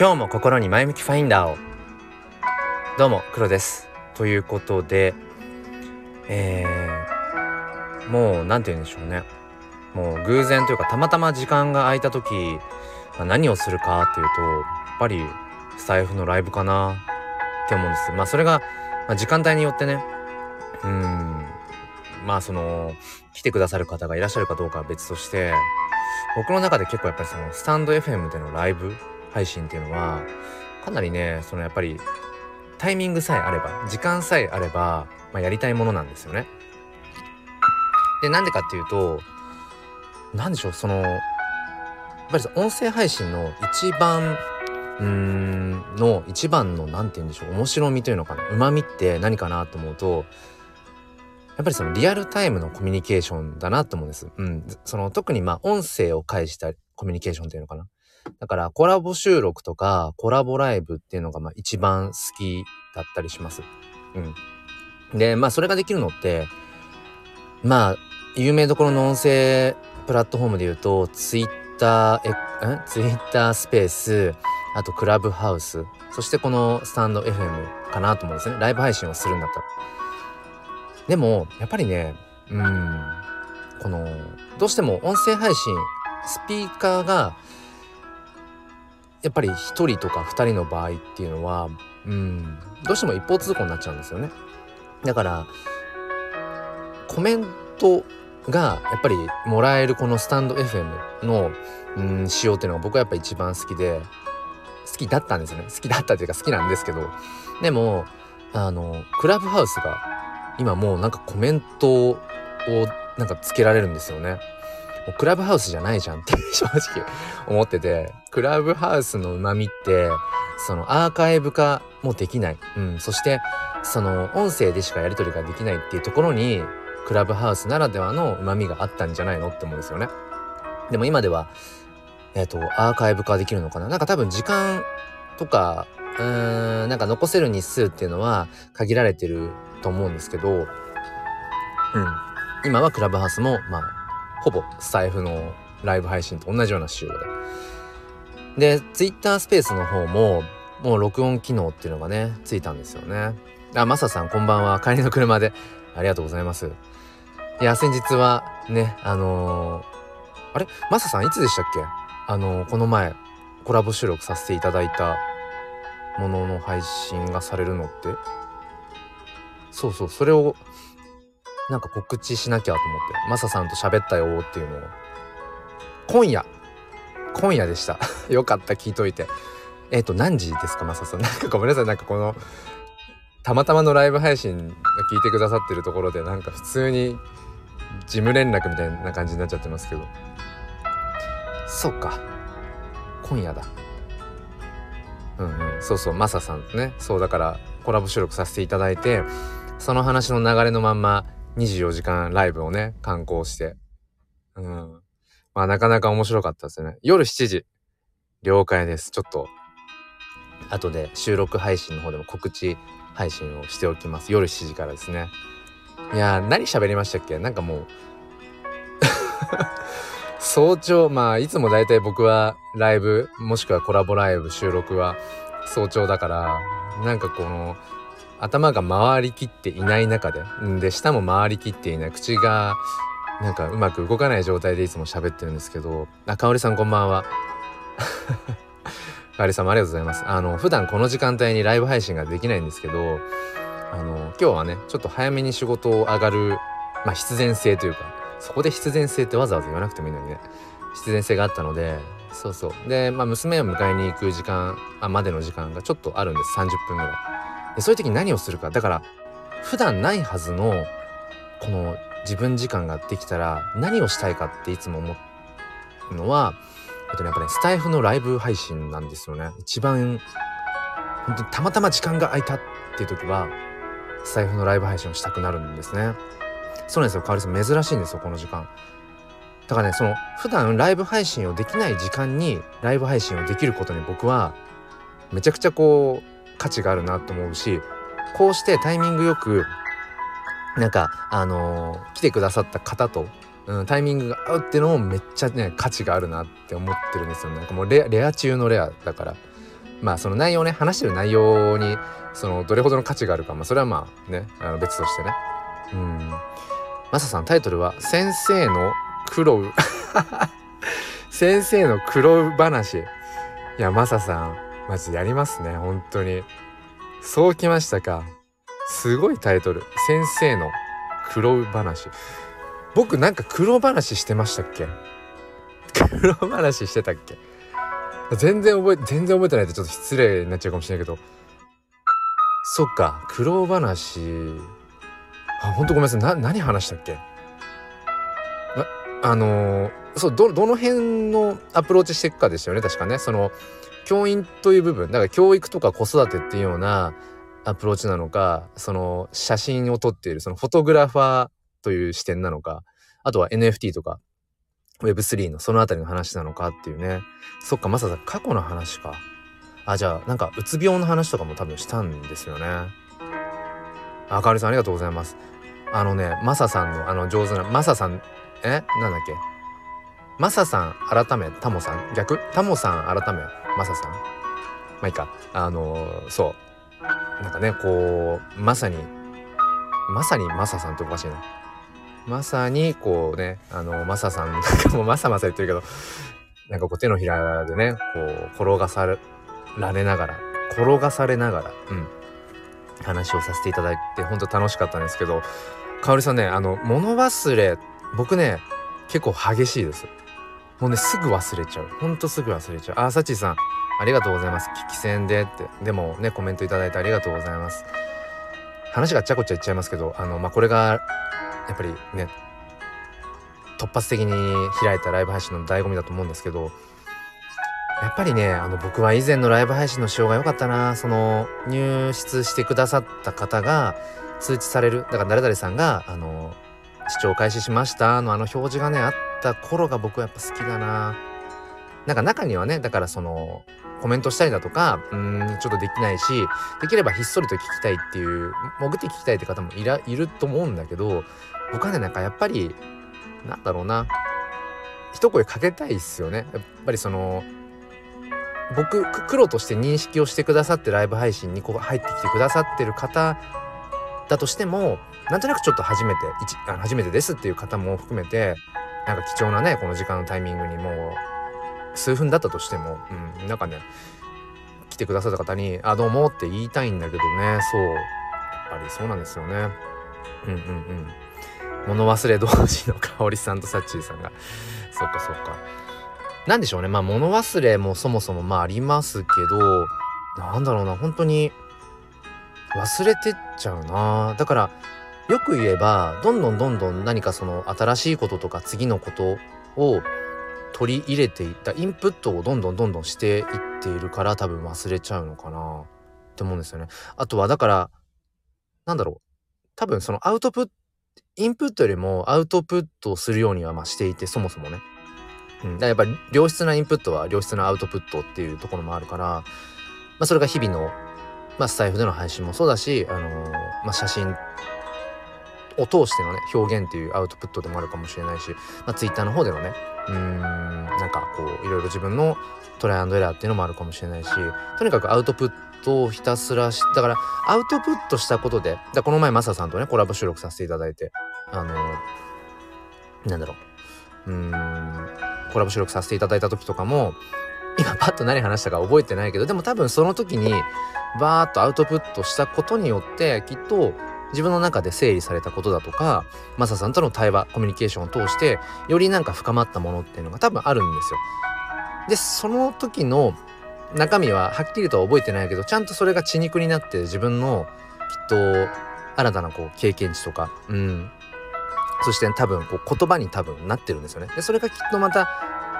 今日も心に前向きファインダーを。どうも黒です。ということでえー、もう何て言うんでしょうね。もう偶然というかたまたま時間が空いた時、まあ、何をするかっていうとやっぱりスタイフのライブかなって思うんです。まあそれが、まあ、時間帯によってね。うん。まあその来てくださる方がいらっしゃるかどうかは別として僕の中で結構やっぱりそのスタンド FM でのライブ配信っていうのはかなりねそのやっぱりタイミングさえあれば時間さえあれば、まあ、やりたいものなんですよね。でなんでかっていうと何でしょうそのやっぱり音声配信の一番うーんの一番の何て言うんでしょう面白みというのかなうまみって何かなと思うとやっぱりそのリアルタイムのコミュニケーションだなと思うんです。うん。その特にまあ音声を介したコミュニケーションっていうのかな。だからコラボ収録とかコラボライブっていうのがまあ一番好きだったりします。うん。で、まあそれができるのって、まあ有名どころの音声プラットフォームで言うと、ツイッター、え、んツイッタースペース、あとクラブハウス、そしてこのスタンド FM かなと思うんですね。ライブ配信をするんだったら。でもやっぱりねうんこのどうしても音声配信スピーカーがやっぱり1人とか2人の場合っていうのはうんどうしても一方通行になっちゃうんですよね。だからコメントがやっぱりもらえるこのスタンド FM のうん仕様っていうのが僕はやっぱ一番好きで好きだったんですよね好きだったっていうか好きなんですけどでもあのクラブハウスが今もうなんかコメントをなんかつけられるんですよね。もうクラブハウスじゃないじゃんって 正直思ってて、クラブハウスの旨味って、そのアーカイブ化もできない。うん。そして、その音声でしかやり取りができないっていうところに、クラブハウスならではの旨味があったんじゃないのって思うんですよね。でも今では、えっ、ー、と、アーカイブ化できるのかな？なんか多分時間とか、うーん、なんか残せる日数っていうのは限られてると思うんですけど、うん。今はクラブハウスも、まあ、ほぼスタイフのライブ配信と同じような仕様で。で、ツイッタースペースの方も、もう録音機能っていうのがね、ついたんですよね。あ、マサさんこんばんは。帰りの車で。ありがとうございます。いや、先日はね、あのー、あれ？マサさんいつでしたっけ？あのー、この前、コラボ収録させていただいたものの配信がされるのってそうそうそれをなんか告知しなきゃと思って。マサさんと喋ったよっていうのを。今夜。今夜でした。よかった聞いといて。えっ、ー、と何時ですかマサさん。なんかごめんなさい。なんかこのたまたまのライブ配信聞いてくださってるところでなんか普通に事務連絡みたいな感じになっちゃってますけど。そうか。今夜だ。うんうん。そうそう。マサさんね。そうだからコラボ収録させていただいてその話の流れのまんま24時間ライブをね、観光して。うん。まあなかなか面白かったですね。夜7時。了解です。ちょっと、後で収録配信の方でも告知配信をしておきます。夜7時からですね。いやー、何喋りましたっけ？なんかもう 早朝、まあ、いつも大体僕はライブ、もしくはコラボライブ収録は早朝だから、なんかこの、頭が回りきっていない中で、んで、舌も回りきっていない、口が、なんかうまく動かない状態でいつも喋ってるんですけど、あ、かさんこんばんは。かおりさんもありがとうございます。あの、普段この時間帯にライブ配信ができないんですけど、あの、今日はね、ちょっと早めに仕事を上がる、まあ、必然性というか、そこで必然性ってわざわざ言わなくてもいいのにね、必然性があったので、そうそう。で、まあ、娘を迎えに行く時間、あまでの時間がちょっとあるんです。30分ぐらい。でそういう時に何をするか。だから普段ないはずのこの自分時間ができたら何をしたいかっていつも思うのはえっとねやっぱねスタイフのライブ配信なんですよね。一番本当にたまたま時間が空いたっていう時はスタイフのライブ配信をしたくなるんですね。そうなんですよ。かわりさん珍しいんですよこの時間。だからねその普段ライブ配信をできない時間にライブ配信をできることに僕はめちゃくちゃこう価値があるなと思うしこうしてタイミングよくなんかあのー、来てくださった方と、うん、タイミングが合うっていうのもめっちゃね価値があるなって思ってるんですよね。なんかもうレア中のレアだから。まあその内容ね話してる内容にそのどれほどの価値があるか。まあそれはまあねあの別としてね。うん。マサさんタイトルは「先生の苦労」先生の苦労話。いやマサさん。マジやりますね本当に。そうきましたか。すごいタイトル「先生の苦労話」僕なんか苦労話してましたっけ。苦労話してたっけ。全然覚え全然覚えてないとちょっと失礼になっちゃうかもしれないけど。そっか苦労話。あ本当ごめんなさい。な何話したっけ。あのー、そうどどの辺のアプローチしていくかですよね確かね。その教員という部分だから教育とか子育てっていうようなアプローチなのかその写真を撮っているそのフォトグラファーという視点なのかあとは NFT とか Web3 のそのあたりの話なのかっていうね。そっかまさか過去の話か。あじゃあなんかうつ病の話とかも多分したんですよね。あかりさんありがとうございます。あのねマサさんのあの上手なマサさんえ？なんだっけ？マサさん改めタモさん逆？タモさん改め。マサさん？まあいいか。あの、そう。なんかねこうまさにまさにマサさんっておかしいな。まさにこうねあのマサさんなんかもうマサマサ言ってるけどなんかこう手のひらでねこう転がされられながら転がされながらうん。話をさせていただいて本当楽しかったんですけどかおりさんねあの物忘れ僕ね結構激しいです。もうねすぐ忘れちゃう。ほんとすぐ忘れちゃう。あさちさんありがとうございます。聞き戦でって。でもねコメントいただいてありがとうございます。話がちゃこちゃいっちゃいますけどあのまあこれがやっぱりね突発的に開いたライブ配信の醍醐味だと思うんですけどやっぱりねあの僕は以前のライブ配信の仕様が良かったな。その入室してくださった方が通知される。だから誰々さんがあの視聴開始しましたのあの表示がねあった頃が僕はやっぱ好きだな。なんか中にはねだからそのコメントしたりだとかうんちょっとできないしできればひっそりと聞きたいっていう潜って聞きたいって方もいらいると思うんだけど僕はねなんかやっぱりなんだろうな。一声かけたいっすよね。やっぱりその僕黒として認識をしてくださってライブ配信にこう入ってきてくださってる方だとしてもなんとなくちょっと初めてあ初めてですっていう方も含めてなんか貴重なねこの時間のタイミングにもう数分だったとしても、うん、なんかね来てくださった方に「あどうも」って言いたいんだけどねそう。やっぱりそうなんですよね。うんうんうん。物忘れ同士の香織さんとサッチーさんが。そっかそっか。なんでしょうね。まあ物忘れもそもそもまあありますけどなんだろうな。本当に忘れてっちゃうなだからよく言えばどんどんどんどん何かその新しいこととか次のことを取り入れていったインプットをどんどんどんどんしていっているから多分忘れちゃうのかなって思うんですよね。あとはだからなんだろう多分そのアウトプットインプットよりもアウトプットをするようにはましていてそもそもね。うん、だやっぱり良質なインプットは良質なアウトプットっていうところもあるから、まあ、それが日々の、まあ、スタイフでの配信もそうだし、あのー、まあ、写真を通してのね表現っていうアウトプットでもあるかもしれないし、まあ、Twitter の方でのねうーんなんかこういろいろ自分のトライアンドエラーっていうのもあるかもしれないしとにかくアウトプットをひたすらしだからアウトプットしたことでだこの前マサさんとねコラボ収録させていただいてあのなんだろううーんコラボ収録させていただいた時とかも今パッと何話したか覚えてないけどでも多分その時にバーッとアウトプットしたことによってきっと自分の中で整理されたことだとかマサさんとの対話コミュニケーションを通してよりなんか深まったものっていうのが多分あるんですよ。でその時の中身ははっきりとは覚えてないけどちゃんとそれが血肉になって自分のきっと新たなこう経験値とか、うん、そして多分こう言葉に多分なってるんですよね。でそれがきっとまた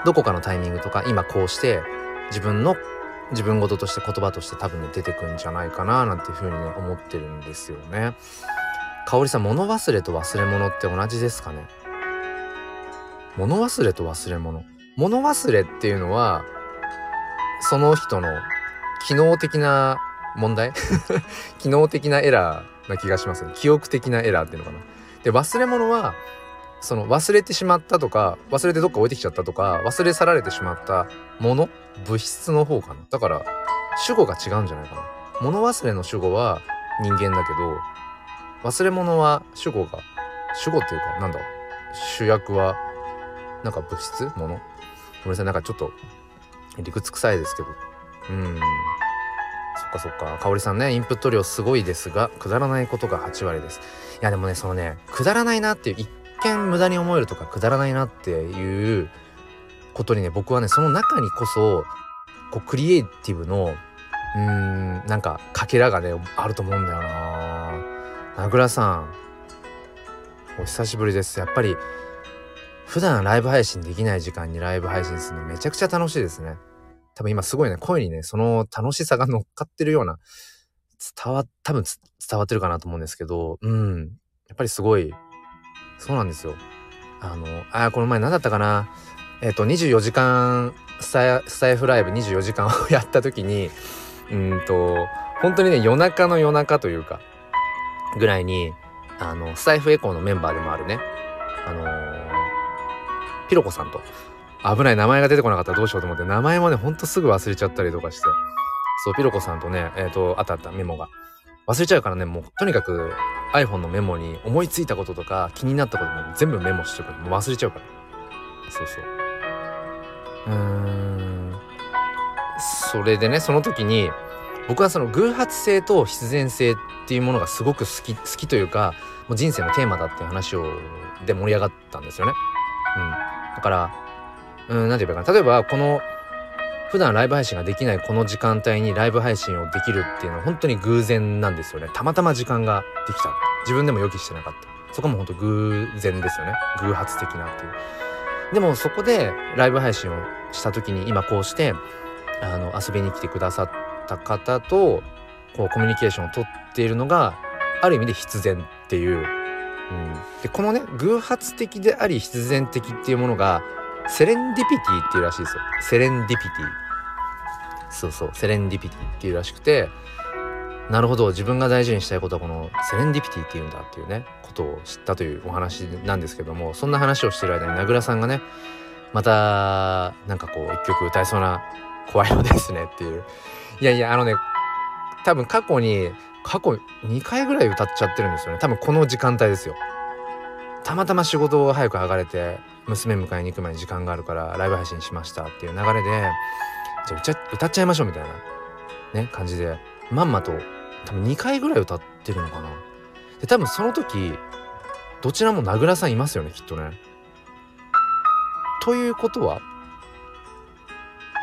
どこかのタイミングとか今こうして自分の自分事として言葉として多分ね出てくんじゃないかななんていうふうにね思ってるんですよね。香織さん物忘れと忘れ物って同じですかね？物忘れと忘れ物。物忘れっていうのはその人の機能的な問題？機能的なエラーな気がしますね。記憶的なエラーっていうのかな。で忘れ物はその忘れてしまったとか忘れてどっか置いてきちゃったとか忘れ去られてしまったもの？物質の方かな？だから主語が違うんじゃないかな。物忘れの主語は人間だけど忘れ物は主語が主語っていうかなんだ？主役はなんか物質？もの？ごめんなさいなんかちょっと理屈臭いですけど。うん。そっかそっか。香織さんねインプット量すごいですがくだらないことが8割です。いやでもねそのねくだらないなっていう見無駄に思えるとかくだらないなっていうことにね僕はねその中にこそこうクリエイティブのうーんなんかかけらがねあると思うんだよな。名倉さんお久しぶりです。やっぱり普段ライブ配信できない時間にライブ配信するのめちゃくちゃ楽しいですね。多分今すごいね声にねその楽しさが乗っかってるような伝わ多分伝わってるかなと思うんですけどうん。やっぱりすごいそうなんですよ。あのあこの前何だったかな？えっ、と24時間スタスタイフライブ24時間を やった時にうんと本当にね夜中の夜中というかぐらいにあのスタイフエコーのメンバーでもあるね。あのー、ピロコさんと。危ない名前が出てこなかったらどうしようと思って名前もねほんとすぐ忘れちゃったりとかして。そうピロコさんとねえっ、ー、とあったあったメモが。忘れちゃうからねもうとにかく iPhone のメモに思いついたこととか気になったことも全部メモしておくもう忘れちゃうから。そうそう。うーん。それでねその時に僕はその偶発性と必然性っていうものがすごく好き好きというかもう人生のテーマだっていう話をで盛り上がったんですよね。うん、だからうん何て言えばいいかな。例えばこの普段ライブ配信ができないこの時間帯にライブ配信をできるっていうのは本当に偶然なんですよね。たまたま時間ができた。自分でも予期してなかった。そこも本当偶然ですよね。偶発的なっていう。でもそこでライブ配信をした時に今こうしてあの遊びに来てくださった方とこうコミュニケーションをとっているのがある意味で必然っていう、うん、でこのね偶発的であり必然的っていうものがセレンディピティっていうらしいですよ。セレンディピティ。そうそうセレンディピティっていうらしくてなるほど自分が大事にしたいことはこのセレンディピティっていうんだっていうねことを知ったというお話なんですけどもそんな話をしてる間に名倉さんがねまたなんかこう一曲歌いそうな怖いのですねっていう。いやいやあのね多分過去に過去2回ぐらい歌っちゃってるんですよね。多分この時間帯ですよ。たまたま仕事を早く上がれて娘迎えに行く前に時間があるからライブ配信しましたっていう流れでじゃ歌っちゃいましょうみたいなね感じでまんまと多分2回ぐらい歌ってるのかな。で多分その時どちらも名倉さんいますよねきっとね。ということは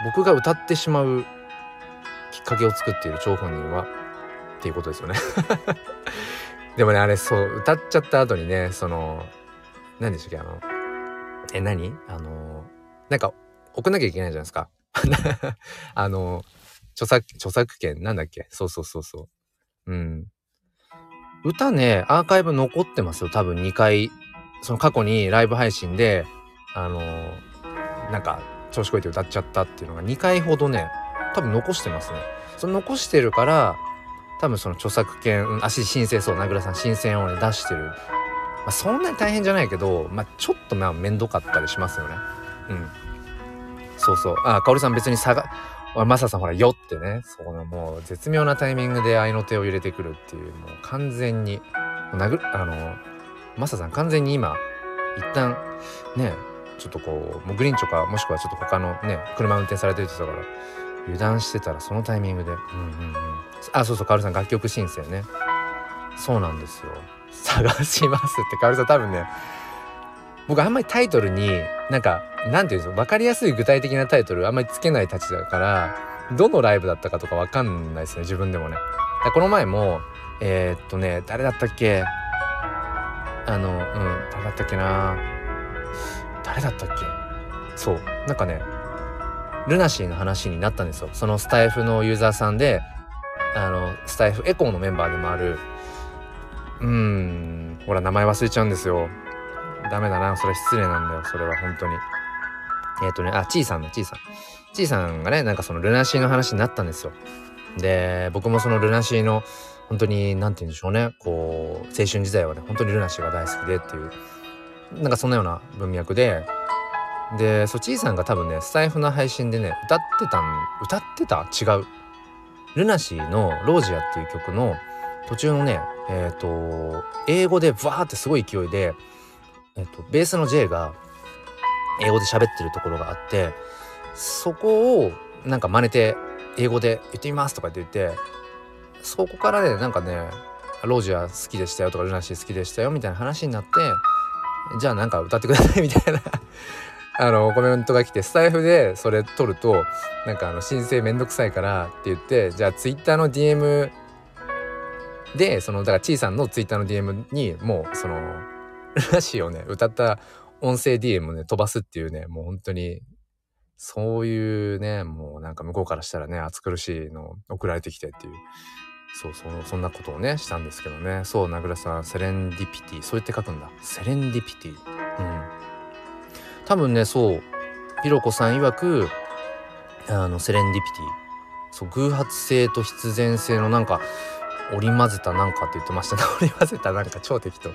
僕が歌ってしまうきっかけを作っている張本人はっていうことですよね。でもねあれそう歌っちゃった後にねその何でしたっけあのえ何？あのなんか送んなきゃいけないじゃないですか。あの著作著作権なんだっけ？そうそうそうそう。うん。歌ねアーカイブ残ってますよ多分。2回。その過去にライブ配信であのなんか調子こいて歌っちゃったっていうのが2回ほどね多分残してますね。その残してるから多分その著作権足申請そう名倉さん申請をね出してる、まあ、そんなに大変じゃないけど、まあ、ちょっとまあ面倒かったりしますよね。うん。そうそう。あかおりさん別に差がマサさんほら「よ」ってね。そうねもう絶妙なタイミングで合いの手を入れてくるっていう。もう完全に殴あのマサさん完全に今一旦ねちょっとこうもうグリーンチョかもしくはちょっと他のね車運転されてるって言ったから油断してたらそのタイミングでうんうんうん。あそうそうカオルさん楽曲申請ね。そうなんですよ。探しますってカオルさん多分ね僕あんまりタイトルになんかなんていうんですか分かりやすい具体的なタイトルあんまりつけないたちだからどのライブだったかとか分かんないですね自分でもね。この前もえー、っとね誰だったっけ？あのうん誰だったっけな？誰だったっけ？そうなんかねルナシーの話になったんですよ。そのスタイフのユーザーさんであのスタイフエコーのメンバーでもあるうんほら名前忘れちゃうんですよ。ダメだな。それは失礼なんだよ。それは本当に。えっ、ー、とねあちいさんのちいさん。ちいさんがねなんかそのルナシーの話になったんですよ。で僕もそのルナシーの本当に何て言うんでしょうね。こう青春時代はね本当にルナシーが大好きでっていうなんかそんなような文脈で。でそちいさんが多分ねスタイフの配信でね歌ってたん歌ってた？違う。ルナシーの「ロージア」っていう曲の途中のねえっ、ー、と英語でバーってすごい勢いで、えーと、ベースの J が英語で喋ってるところがあってそこをなんか真似て英語で言ってみますとかって言ってそこからねなんかねロージア好きでしたよとかルナシー好きでしたよみたいな話になってじゃあなんか歌ってくださいみたいな あのコメントが来てスタイフでそれ取るとなんかあの申請めんどくさいからって言ってじゃあツイッターの DM でそのだからちいさんのツイッターの DM にもうそのラシをね歌った音声 DM をね飛ばすっていうねもう本当にそういうねもうなんか向こうからしたらね暑苦しいの送られてきてっていうそうそうそんなことをねしたんですけどね。そう名倉さんセレンディピティそうやって書くんだ。セレンディピティ。うん。多分ねそうひろこさん曰くあのセレンディピティ。そう偶発性と必然性のなんか織り交ぜたなんかって言ってましたね。織り交ぜたなんか超適当。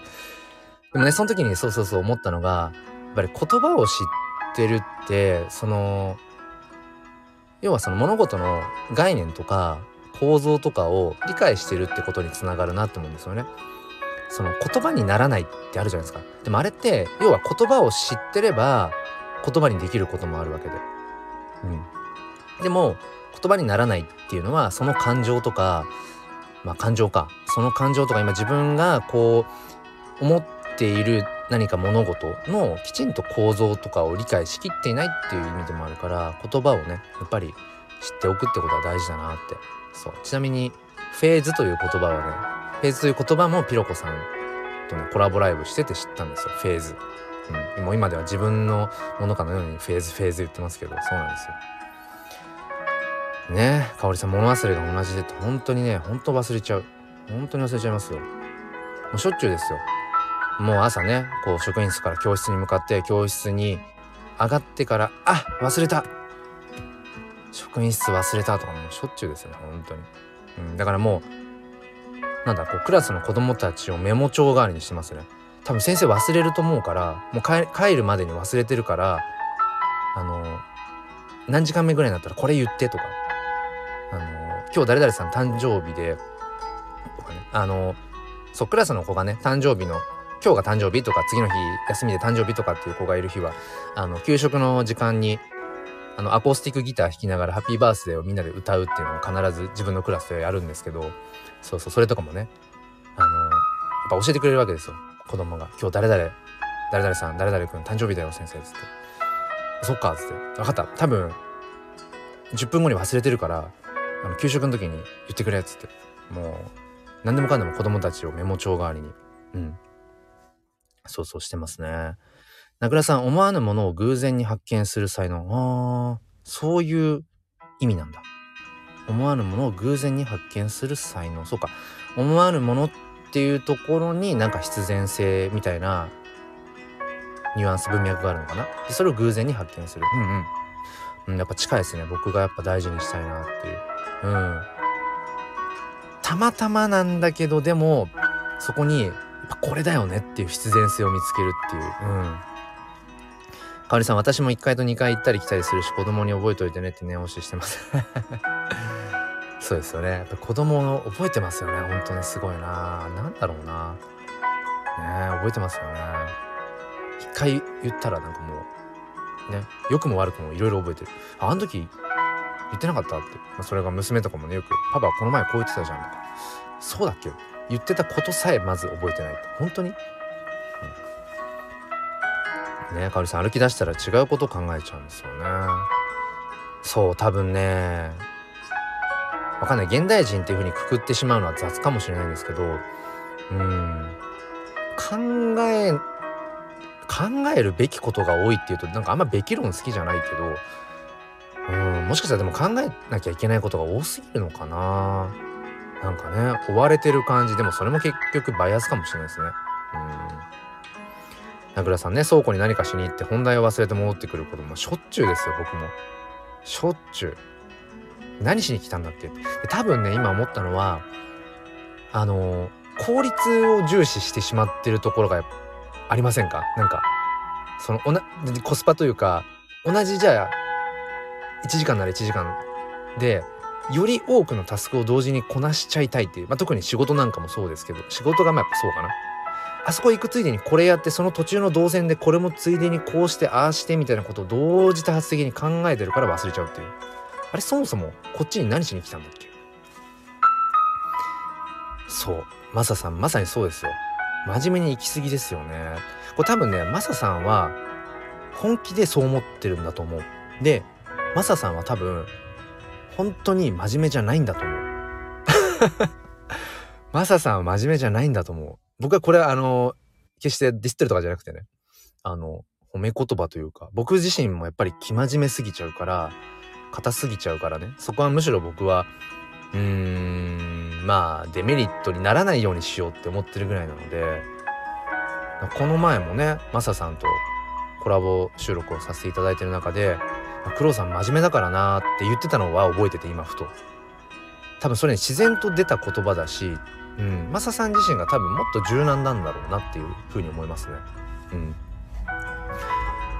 でもねその時にそうそうそう思ったのがやっぱり言葉を知ってるってその要はその物事の概念とか構造とかを理解してるってことにつながるなって思うんですよね。その言葉にならないってあるじゃないですか。でもあれって要は言葉を知ってれば言葉にできることもあるわけで。うん。でも言葉にならないっていうのはその感情とかまあ感情かその感情とか今自分がこう思ってている何か物事のきちんと構造とかを理解しきっていないっていう意味でもあるから言葉をねやっぱり知っておくってことは大事だなって。そう。ちなみにフェーズという言葉はねフェーズという言葉もピロコさんとねコラボライブしてて知ったんですよ。フェーズ。うん、もう今では自分のものかのようにフェーズフェーズ言ってますけどそうなんですよ。ね。香織さん物忘れが同じでって本当にね本当忘れちゃう。本当に忘れちゃいますよ。もうしょっちゅうですよ。もう朝ねこう職員室から教室に向かって教室に上がってからあ忘れた。職員室忘れたとかもうしょっちゅうですよね本当に、うん、だからもうなんだこうクラスの子供たちをメモ帳代わりにしてますね。多分先生忘れると思うからもう帰るまでに忘れてるからあの何時間目ぐらいになったらこれ言ってとか。あの今日誰々さん誕生日でとかね。あのそうクラスの子がね誕生日の今日が誕生日とか次の日休みで誕生日とかっていう子がいる日はあの給食の時間にあのアコースティックギター弾きながらハッピーバースデーをみんなで歌うっていうのを必ず自分のクラスでやるんですけどそうそうそれとかもねあのやっぱ教えてくれるわけですよ。子供が今日誰々誰々さん誰々君誕生日だよ先生っつって。そっかっつって。分かった。多分10分後に忘れてるからあの給食の時に言ってくれっつって。もう何でもかんでも子供たちをメモ帳代わりに。うん。そうそうしてますね。名倉さん思わぬものを偶然に発見する才能。ああそういう意味なんだ。思わぬものを偶然に発見する才能。そうか。思わぬものっていうところになんか必然性みたいなニュアンス文脈があるのかな。でそれを偶然に発見する。うんうん。うん、やっぱ近いですね。僕がやっぱ大事にしたいなっていう。うん。たまたまなんだけどでもそこにこれだよねっていう必然性を見つけるっていう。うん。かおりさん私も1回と2回行ったり来たりするし子供に覚えといてねって念押ししてます。そうですよね。やっぱ子供の覚えてますよね。本当にすごいな。何だろうな。ね覚えてますよね。一回言ったらなんかもうね良くも悪くもいろいろ覚えてる。ああの時言ってなかったって、まあ、それが娘とかもねよく「パパこの前こう言ってたじゃん」とか「そうだっけ？言ってたことさえまず覚えてない」本当に、うん、ねかおりさん歩き出したら違うこと考えちゃうんですよね。そう多分ねわかんない。現代人っていう風にくくってしまうのは雑かもしれないんですけどうん。考え考えるべきことが多いっていうとなんかあんまべき論好きじゃないけどうん。もしかしたらでも考えなきゃいけないことが多すぎるのかな。なんかね追われてる感じ。でもそれも結局バイアスかもしれないですね。うん。名倉さんね倉庫に何かしに行って本題を忘れて戻ってくることもしょっちゅうですよ僕も。しょっちゅう。何しに来たんだっけ多分ね今思ったのはあの効率を重視してしまってるところがありませんか？なんかそのおなコスパというか同じじゃあ1時間なら1時間でより多くのタスクを同時にこなしちゃいたいっていう、まあ、特に仕事なんかもそうですけど仕事がまあやっぱそうかな。あそこ行くついでにこれやってその途中の動線でこれもついでにこうしてああしてみたいなことを同時多発的に考えてるから忘れちゃうっていう。あれそもそもこっちに何しに来たんだっけ？そう。マサさんまさにそうですよ。真面目に行き過ぎですよね。これ多分ねマサさんは本気でそう思ってるんだと思う。でマサさんは多分本当に真面目じゃないんだと思う。マサさんは真面目じゃないんだと思う。僕はこれはあの決してディスってるとかじゃなくてね。あの褒め言葉というか僕自身もやっぱり生真面目すぎちゃうから硬すぎちゃうからね。そこはむしろ僕はうーんまあデメリットにならないようにしようって思ってるぐらいなのでこの前もねマサさんとコラボ収録をさせていただいてる中で「黒さん真面目だからな」って言ってたのは覚えてて今ふと。多分それに自然と出た言葉だし、うん、マサさん自身が多分もっと柔軟なんだろうなっていうふうに思いますね。うん。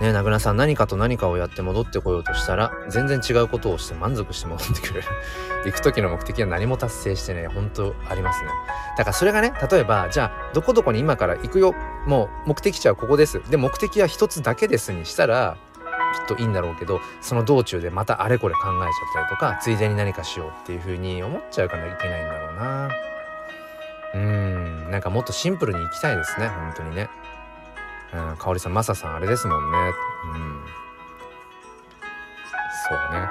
ね名倉さん何かと何かをやって戻ってこようとしたら全然違うことをして満足して戻ってくる。行く時の目的は何も達成してね本当ありますね。だからそれがね例えばじゃあどこどこに今から行くよ。もう目的地はここです。で目的は一つだけですにしたらきっといいんだろうけどその道中でまたあれこれ考えちゃったりとかついでに何かしようっていう風に思っちゃうからいけないんだろうな。うん。なんかもっとシンプルに行きたいですね。本当にね。うん、香織さんマサさんあれですもんね。うん。そうね。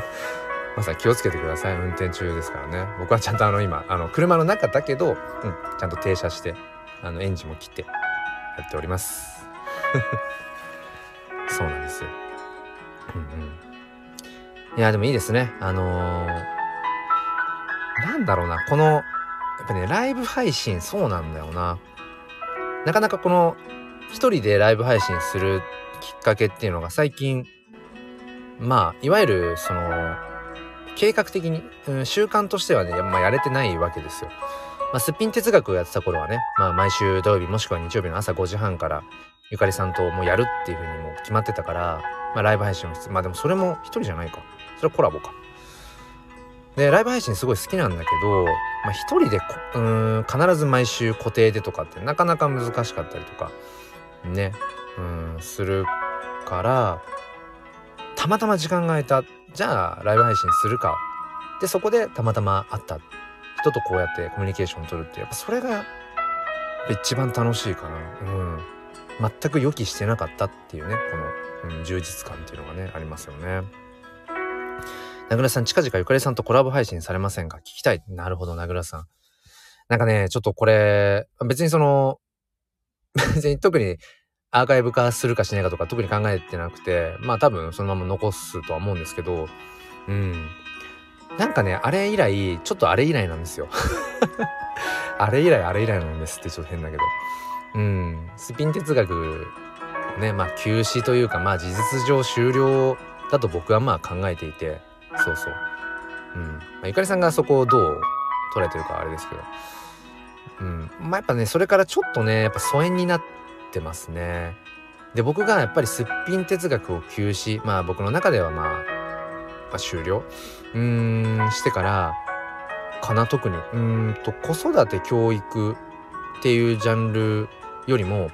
まさ気をつけてください。運転中ですからね。僕はちゃんとあの今あの車の中だけど、うん、ちゃんと停車してあのエンジンも切ってやっております。そうなんですうんうん。いやでもいいですね。あのー、なんだろうな。このやっぱねライブ配信そうなんだよな。なかなかこの一人でライブ配信するきっかけっていうのが最近まあいわゆるその計画的に、うん、習慣としてはね、まあ、やれてないわけですよ。まあ、すっぴん哲学をやってた頃はね、まあ、毎週土曜日もしくは日曜日の朝5時半からゆかりさんともうやるっていうふうにもう決まってたから、まあ、ライブ配信をまあでもそれも一人じゃないか。それはコラボか。でライブ配信すごい好きなんだけど、まあ、人でうん必ず毎週固定でとかってなかなか難しかったりとかねうんするからたまたま時間が空いた。じゃあライブ配信するか。でそこでたまたま会った。人とこうやってコミュニケーションを取るってやっぱそれが一番楽しいかな。うん。全く予期してなかったっていうねこの、うん、充実感っていうのがねありますよね。名倉さん近々ゆかりさんとコラボ配信されませんか？聞きたい。なるほど名倉さん。なんかねちょっとこれ別にその別に特にアーカイブ化するかしないかとか特に考えてなくて、まあ多分そのまま残すとは思うんですけど、うん。なんかね、あれ以来、ちょっとあれ以来なんですよ。あれ以来、あれ以来なんですってちょっと変だけど。うん。スピン哲学ね、まあ休止というか、まあ事実上終了だと僕はまあ考えていて、そうそう。うん。まあ、ゆかりさんがそこをどう捉えてるかあれですけど。うん、まあやっぱねそれからちょっとねやっぱ疎遠になってますね。で僕がやっぱりすっぴん哲学を休止まあ僕の中ではまあ、まあ、終了？うーんしてからかな特に。うんと子育て教育っていうジャンルよりもやっ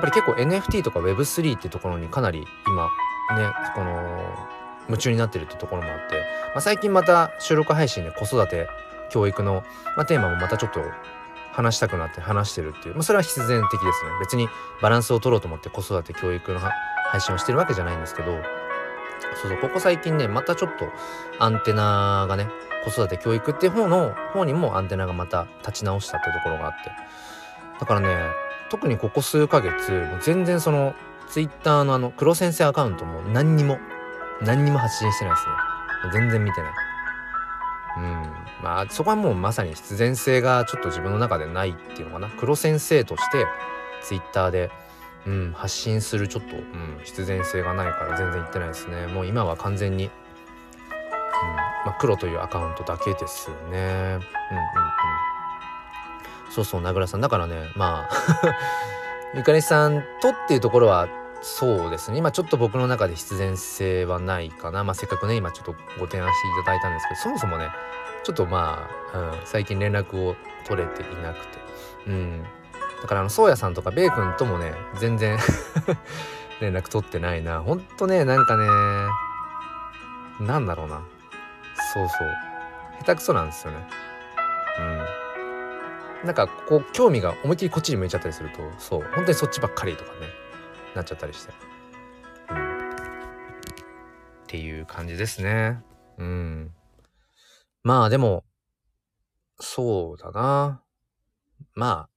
ぱり結構 NFT とか Web3 ってところにかなり今ねこの夢中になってるってところもあって、まあ、最近また収録配信で子育て教育の、まあ、テーマもまたちょっと話したくなって話してるっていう、まあ、それは必然的ですね。別にバランスを取ろうと思って子育て教育の配信をしてるわけじゃないんですけどそうそうここ最近ねまたちょっとアンテナがね子育て教育っていう方の方にもアンテナがまた立ち直したってところがあって。だからね特にここ数ヶ月もう全然そのツイッターのあの黒先生アカウントも何にも何にも発信してないですね。全然見てない。うん。まあそこはもうまさに必然性がちょっと自分の中でないっていうのかな。黒先生としてツイッターで、うん、発信するちょっと、うん、必然性がないから全然言ってないですね。もう今は完全に、うんまあ、黒というアカウントだけですね。うんうんうん。そうそう名倉さん。だからねまあ ゆかりさんとっていうところはそうですね。今ちょっと僕の中で必然性はないかな、まあ、せっかくね今ちょっとご提案していただいたんですけどそもそもねちょっとまあ、うん、最近連絡を取れていなくて。うん。だからあの宗谷さんとかベイ君ともね全然 連絡取ってないな。ほんとねなんかねなんだろうな。そうそう。下手くそなんですよね。うん。なんかこう興味が思いっきりこっちに向いちゃったりするとそう。本当にそっちばっかりとかねなっちゃったりして、うん、っていう感じですね。うん。まあでもそうだな。まあ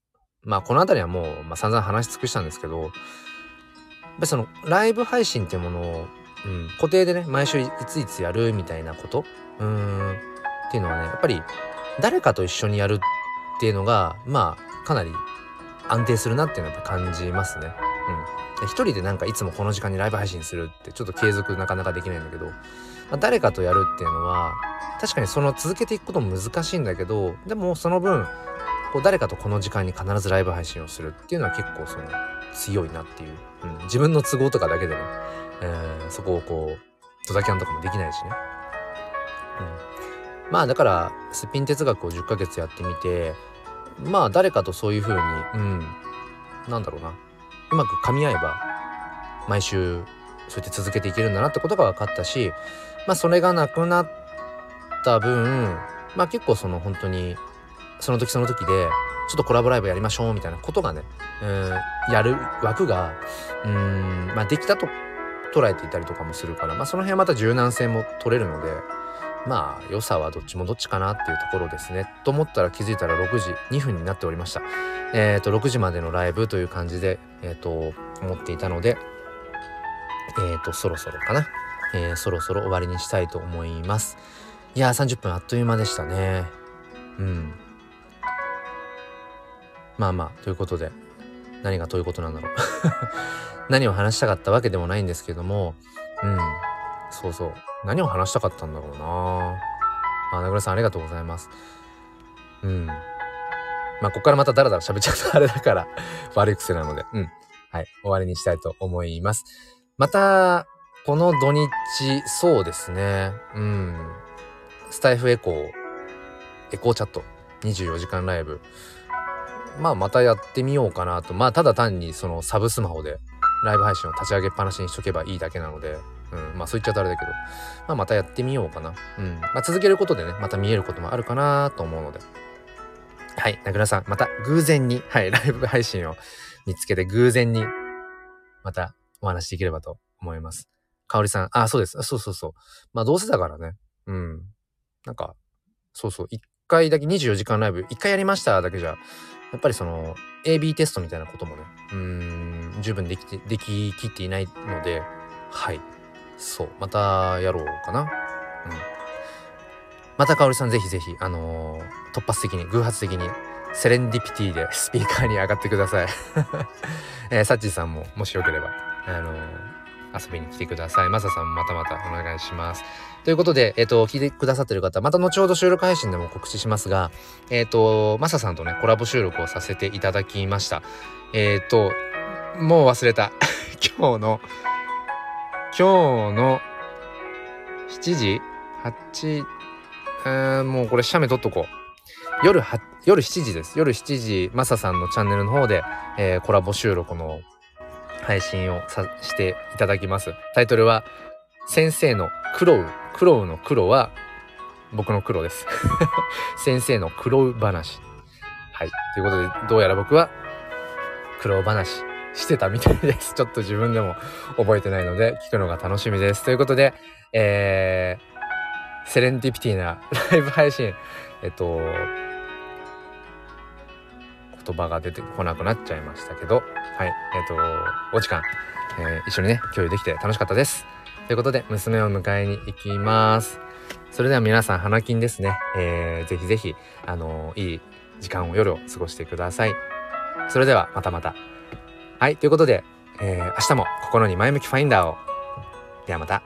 まあこの辺りはもう、まあ、散々話し尽くしたんですけどやっぱそのライブ配信っていうものを、うん、固定でね毎週いついつやるみたいなことうんっていうのはねやっぱり誰かと一緒にやるっていうのがまあかなり安定するなっていうのはやっぱ感じますね。うん、一人でなんかいつもこの時間にライブ配信するってちょっと継続なかなかできないんだけど、まあ、誰かとやるっていうのは確かにその続けていくことも難しいんだけどでもその分こう誰かとこの時間に必ずライブ配信をするっていうのは結構その強いなっていう、うん、自分の都合とかだけでね、えー、そこをこうドタキャンとかもできないしね、うん、まあだからすっぴん哲学を10ヶ月やってみてまあ誰かとそういう風にうん。なんだろうな。うまく噛み合えば毎週そうやって続けていけるんだなってことが分かったしまあそれがなくなった分まあ結構その本当にその時その時でちょっとコラボライブやりましょうみたいなことがね、うん、やる枠がうん、まあ、できたと捉えていたりとかもするから、まあ、その辺はまた柔軟性も取れるのでまあ良さはどっちもどっちかなっていうところですね。と思ったら気づいたら6時2分になっておりました。えっ、ー、と6時までのライブという感じでえっ、ー、と思っていたのでえっ、ー、とそろそろかな、えー、そろそろ終わりにしたいと思います。いやー30分あっという間でしたね。うん。まあまあということで何がということなんだろう。何を話したかったわけでもないんですけどもうん。そうそう。何を話したかったんだろうな。あ名倉さんありがとうございます。うん。まあここからまたダラダラ喋っちゃうとあれだから 悪い癖なので。うん。はい。終わりにしたいと思います。またこの土日そうですね。うん。スタイフエコーエコーチャット。24時間ライブ。まあまたやってみようかなとまあただ単にそのサブスマホでライブ配信を立ち上げっぱなしにしとけばいいだけなので、うん、まあそう言っちゃうとあれだけど、まあまたやってみようかな。うん。まあ続けることでね、また見えることもあるかなと思うので。はい、名倉さん、また偶然に、はい、ライブ配信を見つけて偶然に、またお話しできればと思います。かおりさん、あ、そうです。そうそうそう。まあどうせだからね。うん。なんか、そうそう。一回だけ24時間ライブ、一回やりましただけじゃ、やっぱりその AB テストみたいなこともね、うん、十分できて、でききっていないので、はい。そう。またやろうかな。うん。またかおりさんぜひぜひ、あのー、突発的に、偶発的に、セレンディピティでスピーカーに上がってください。えー、サッチーさんも、もしよければ、あのー、遊びに来てください。マサさんもまたまたお願いします。ということで、えっ、ー、と、聞いてくださってる方、また後ほど収録配信でも告知しますが、えっ、ー、と、マサさんとね、コラボ収録をさせていただきました。えっ、ー、と、もう忘れた。今日の、今日の7時 ?8、えー、もうこれ写メ撮っとこう。夜は、夜7時です。夜7時、マサさんのチャンネルの方で、えー、コラボ収録の配信をさしていただきます。タイトルは、先生の苦労苦労の黒は僕の黒です。先生の苦労話。はい。ということでどうやら僕は苦労話してたみたいです。ちょっと自分でも覚えてないので聞くのが楽しみです。ということでえー、セレンディピティなライブ配信えっと言葉が出てこなくなっちゃいましたけどはいえっとお時間、えー、一緒にね共有できて楽しかったですということで、娘を迎えに行きます。それでは皆さん、花金ですね。えー、ぜひぜひ、あのー、いい時間を夜を過ごしてください。それでは、またまた。はい、ということで、えー、明日も心に前向きファインダーを。ではまた。